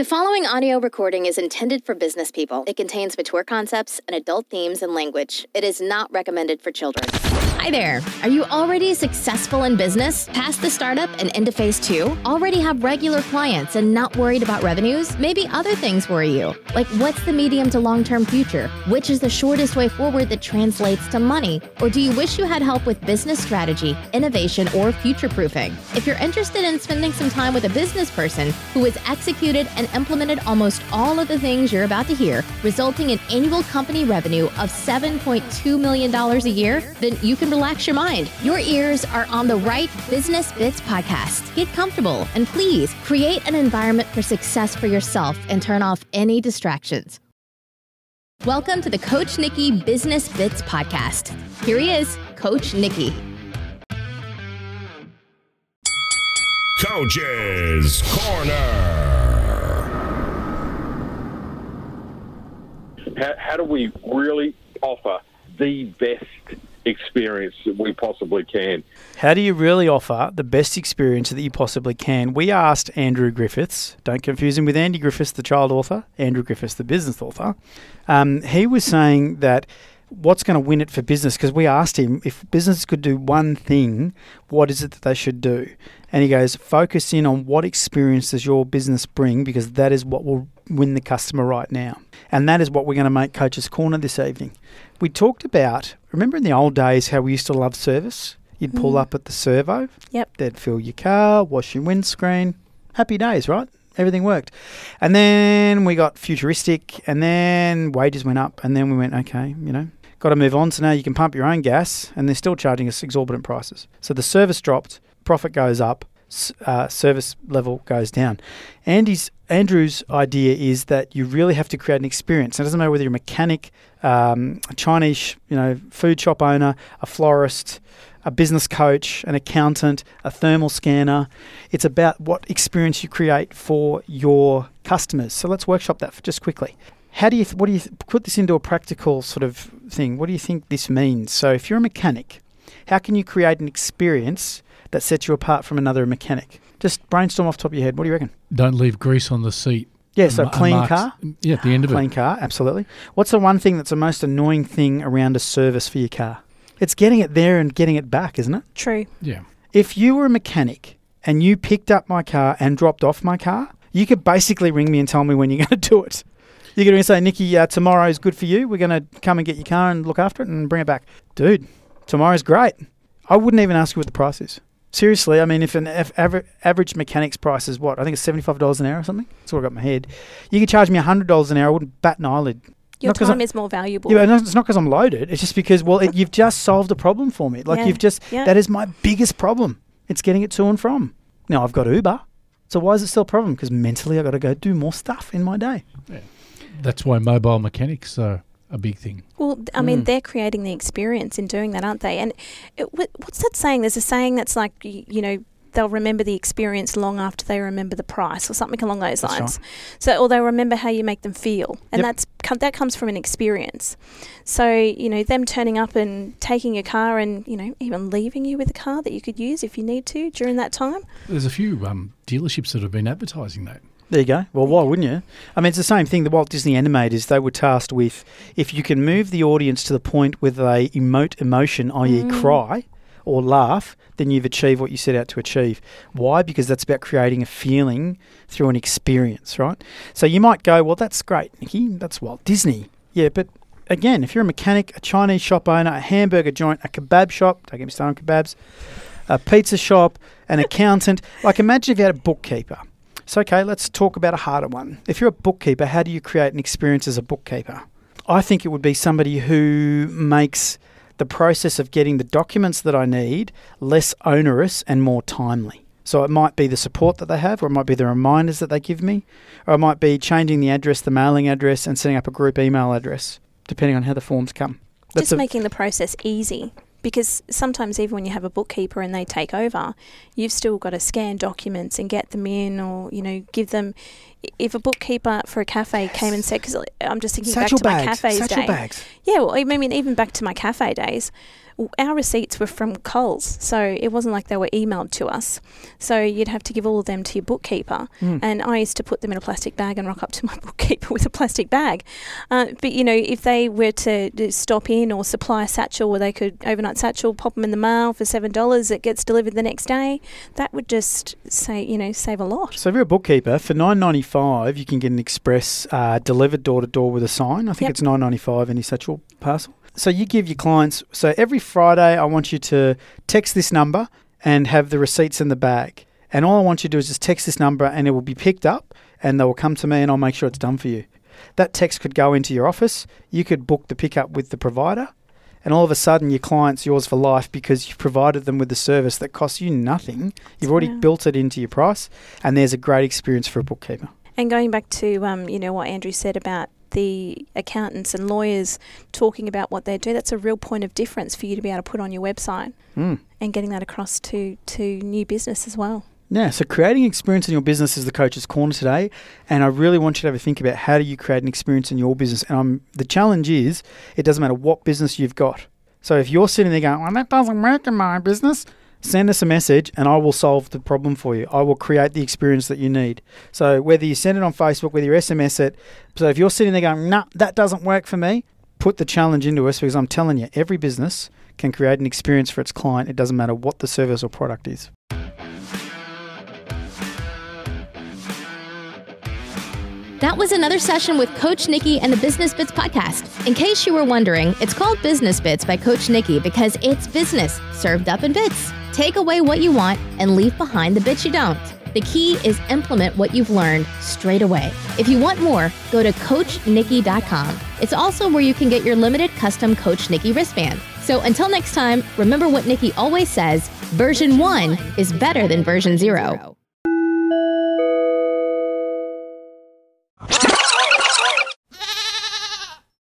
The following audio recording is intended for business people. It contains mature concepts and adult themes and language. It is not recommended for children. Hi there. Are you already successful in business? Past the startup and into phase two? Already have regular clients and not worried about revenues? Maybe other things worry you. Like what's the medium to long term future? Which is the shortest way forward that translates to money? Or do you wish you had help with business strategy, innovation, or future proofing? If you're interested in spending some time with a business person who has executed and implemented almost all of the things you're about to hear, resulting in annual company revenue of $7.2 million a year, then you can relax your mind. Your ears are on the right Business Bits podcast. Get comfortable and please create an environment for success for yourself and turn off any distractions. Welcome to the Coach Nikki Business Bits podcast. Here he is, Coach Nikki. Coach's Corner. How, how do we really offer the best experience that we possibly can? How do you really offer the best experience that you possibly can? We asked Andrew Griffiths, don't confuse him with Andy Griffiths, the child author, Andrew Griffiths, the business author. Um, he was saying that what's going to win it for business because we asked him if business could do one thing, what is it that they should do? And he goes, focus in on what experience does your business bring because that is what will win the customer right now. And that is what we're going to make Coach's Corner this evening. We talked about, remember in the old days how we used to love service? You'd pull Mm. up at the servo, Yep. they'd fill your car, wash your windscreen. Happy days, right? Everything worked. And then we got futuristic, and then wages went up, and then we went, okay, you know, got to move on. So now you can pump your own gas, and they're still charging us exorbitant prices. So the service dropped, profit goes up, uh, service level goes down. Andy's Andrew's idea is that you really have to create an experience. It doesn't matter whether you're a mechanic, um, a Chinese, you know, food shop owner, a florist, a business coach, an accountant, a thermal scanner. It's about what experience you create for your customers. So let's workshop that just quickly. How do you th- what do you th- put this into a practical sort of thing? What do you think this means? So if you're a mechanic, how can you create an experience that sets you apart from another mechanic? Just brainstorm off the top of your head. What do you reckon? Don't leave grease on the seat. Yeah, so um, Ma- clean marks- car. Yeah, at the end of Clean it. Clean car, absolutely. What's the one thing that's the most annoying thing around a service for your car? It's getting it there and getting it back, isn't it? True. Yeah. If you were a mechanic and you picked up my car and dropped off my car, you could basically ring me and tell me when you're going to do it. You're going to say, Nikki, uh, tomorrow is good for you. We're going to come and get your car and look after it and bring it back. Dude, tomorrow's great. I wouldn't even ask you what the price is. Seriously, I mean, if an av- aver- average mechanic's price is what? I think it's $75 an hour or something. That's what I got in my head. You could charge me $100 an hour. I wouldn't bat an eyelid. Your Not 'cause time is more valuable. Yeah, but it's not because I'm loaded. It's just because, well, it, you've just solved a problem for me. Like, Yeah, you've just, yeah. that is my biggest problem. It's getting it to and from. Now, I've got Uber. So why is it still a problem? Because mentally, I've got to go do more stuff in my day. That's why mobile mechanics are a big thing. Well, th- I mean, Mm. they're creating the experience in doing that, aren't they? And it, what's that saying? There's a saying that's like, y- you know, they'll remember the experience long after they remember the price, or something along those That's lines. So, or they'll remember how you make them feel, and Yep. that's that comes from an experience. So, you know, them turning up and taking your car, and you know, even leaving you with a car that you could use if you need to during that time. There's a few um, dealerships that have been advertising that. There you go. Well, why wouldn't you? I mean, it's the same thing. The Walt Disney animators, they were tasked with if you can move the audience to the point where they emote emotion, i.e., Mm. cry or laugh, then you've achieved what you set out to achieve. Why? Because that's about creating a feeling through an experience, right? So you might go, well, that's great, Nikki. That's Walt Disney. Yeah, but again, if you're a mechanic, a Chinese shop owner, a hamburger joint, a kebab shop, don't get me started on kebabs, a pizza shop, an accountant, like imagine if you had a bookkeeper. So, okay, let's talk about a harder one. If you're a bookkeeper, how do you create an experience as a bookkeeper? I think it would be somebody who makes the process of getting the documents that I need less onerous and more timely. So it might be the support that they have, or it might be the reminders that they give me, or it might be changing the address, the mailing address, and setting up a group email address, depending on how the forms come. just a- making the process easy because sometimes even when you have a bookkeeper and they take over you've still got to scan documents and get them in or you know give them if a bookkeeper for a cafe came and said because i'm just thinking satchel back to bags, my cafes satchel day bags. yeah well i mean even back to my cafe days our receipts were from Coles, so it wasn't like they were emailed to us. So you'd have to give all of them to your bookkeeper, and I used to put them in a plastic bag and rock up to my bookkeeper with a plastic bag. Uh, but you know, if they were to to stop in or supply a satchel where they could overnight satchel, pop them in the mail for seven dollars, it gets delivered the next day. That would just say you know save a lot. So if you're a bookkeeper, for nine ninety five, you can get an express uh, delivered door to door with a sign. I think Yep. it's nine ninety five any satchel parcel. So you give your clients. So every Friday, I want you to text this number and have the receipts in the bag. And all I want you to do is just text this number, and it will be picked up, and they will come to me, and I'll make sure it's done for you. That text could go into your office. You could book the pickup with the provider. And all of a sudden, your client's yours for life because you've provided them with the service that costs you nothing. You've already Yeah. built it into your price, and there's a great experience for a bookkeeper. And going back to um, you know what Andrew said about the accountants and lawyers talking about what they do, that's a real point of difference for you to be able to put on your website Mm. and getting that across to to new business as well. Yeah, so creating experience in your business is the coach's corner today, and I really want you to have a think about how do you create an experience in your business. And um, the challenge is, it doesn't matter what business you've got. So if you're sitting there going, "Well, that doesn't work in my business," send us a message, and I will solve the problem for you. I will create the experience that you need. So whether you send it on Facebook, whether you SMS it, so if you're sitting there going, "Nah, that doesn't work for me," put the challenge into us because I'm telling you, every business can create an experience for its client. It doesn't matter what the service or product is. That was another session with Coach Nikki and the Business Bits podcast. In case you were wondering, it's called Business Bits by Coach Nikki because it's business served up in bits. Take away what you want and leave behind the bits you don't. The key is implement what you've learned straight away. If you want more, go to CoachNikki.com. It's also where you can get your limited custom Coach Nikki wristband. So until next time, remember what Nikki always says version 1 is better than version 0.